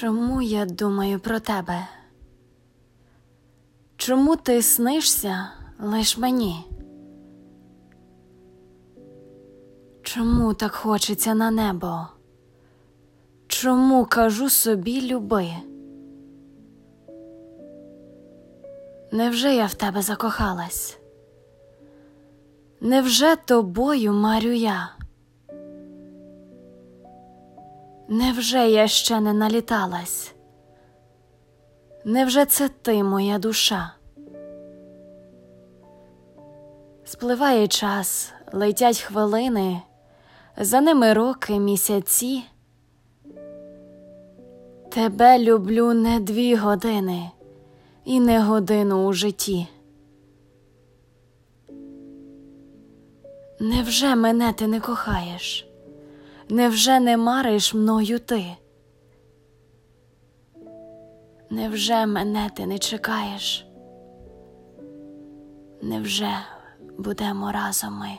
Чому я думаю про тебе? Чому ти снишся лиш мені? Чому так хочеться на небо? Чому кажу собі люби? Невже я в тебе закохалась? Невже тобою марю я? Невже я ще не наліталась? Невже це ти моя душа? Спливає час, летять хвилини, за ними роки, місяці. Тебе люблю не дві години і не годину у житті. Невже мене ти не кохаєш? Невже не мариш мною ти? Невже мене ти не чекаєш? Невже будемо разом ми?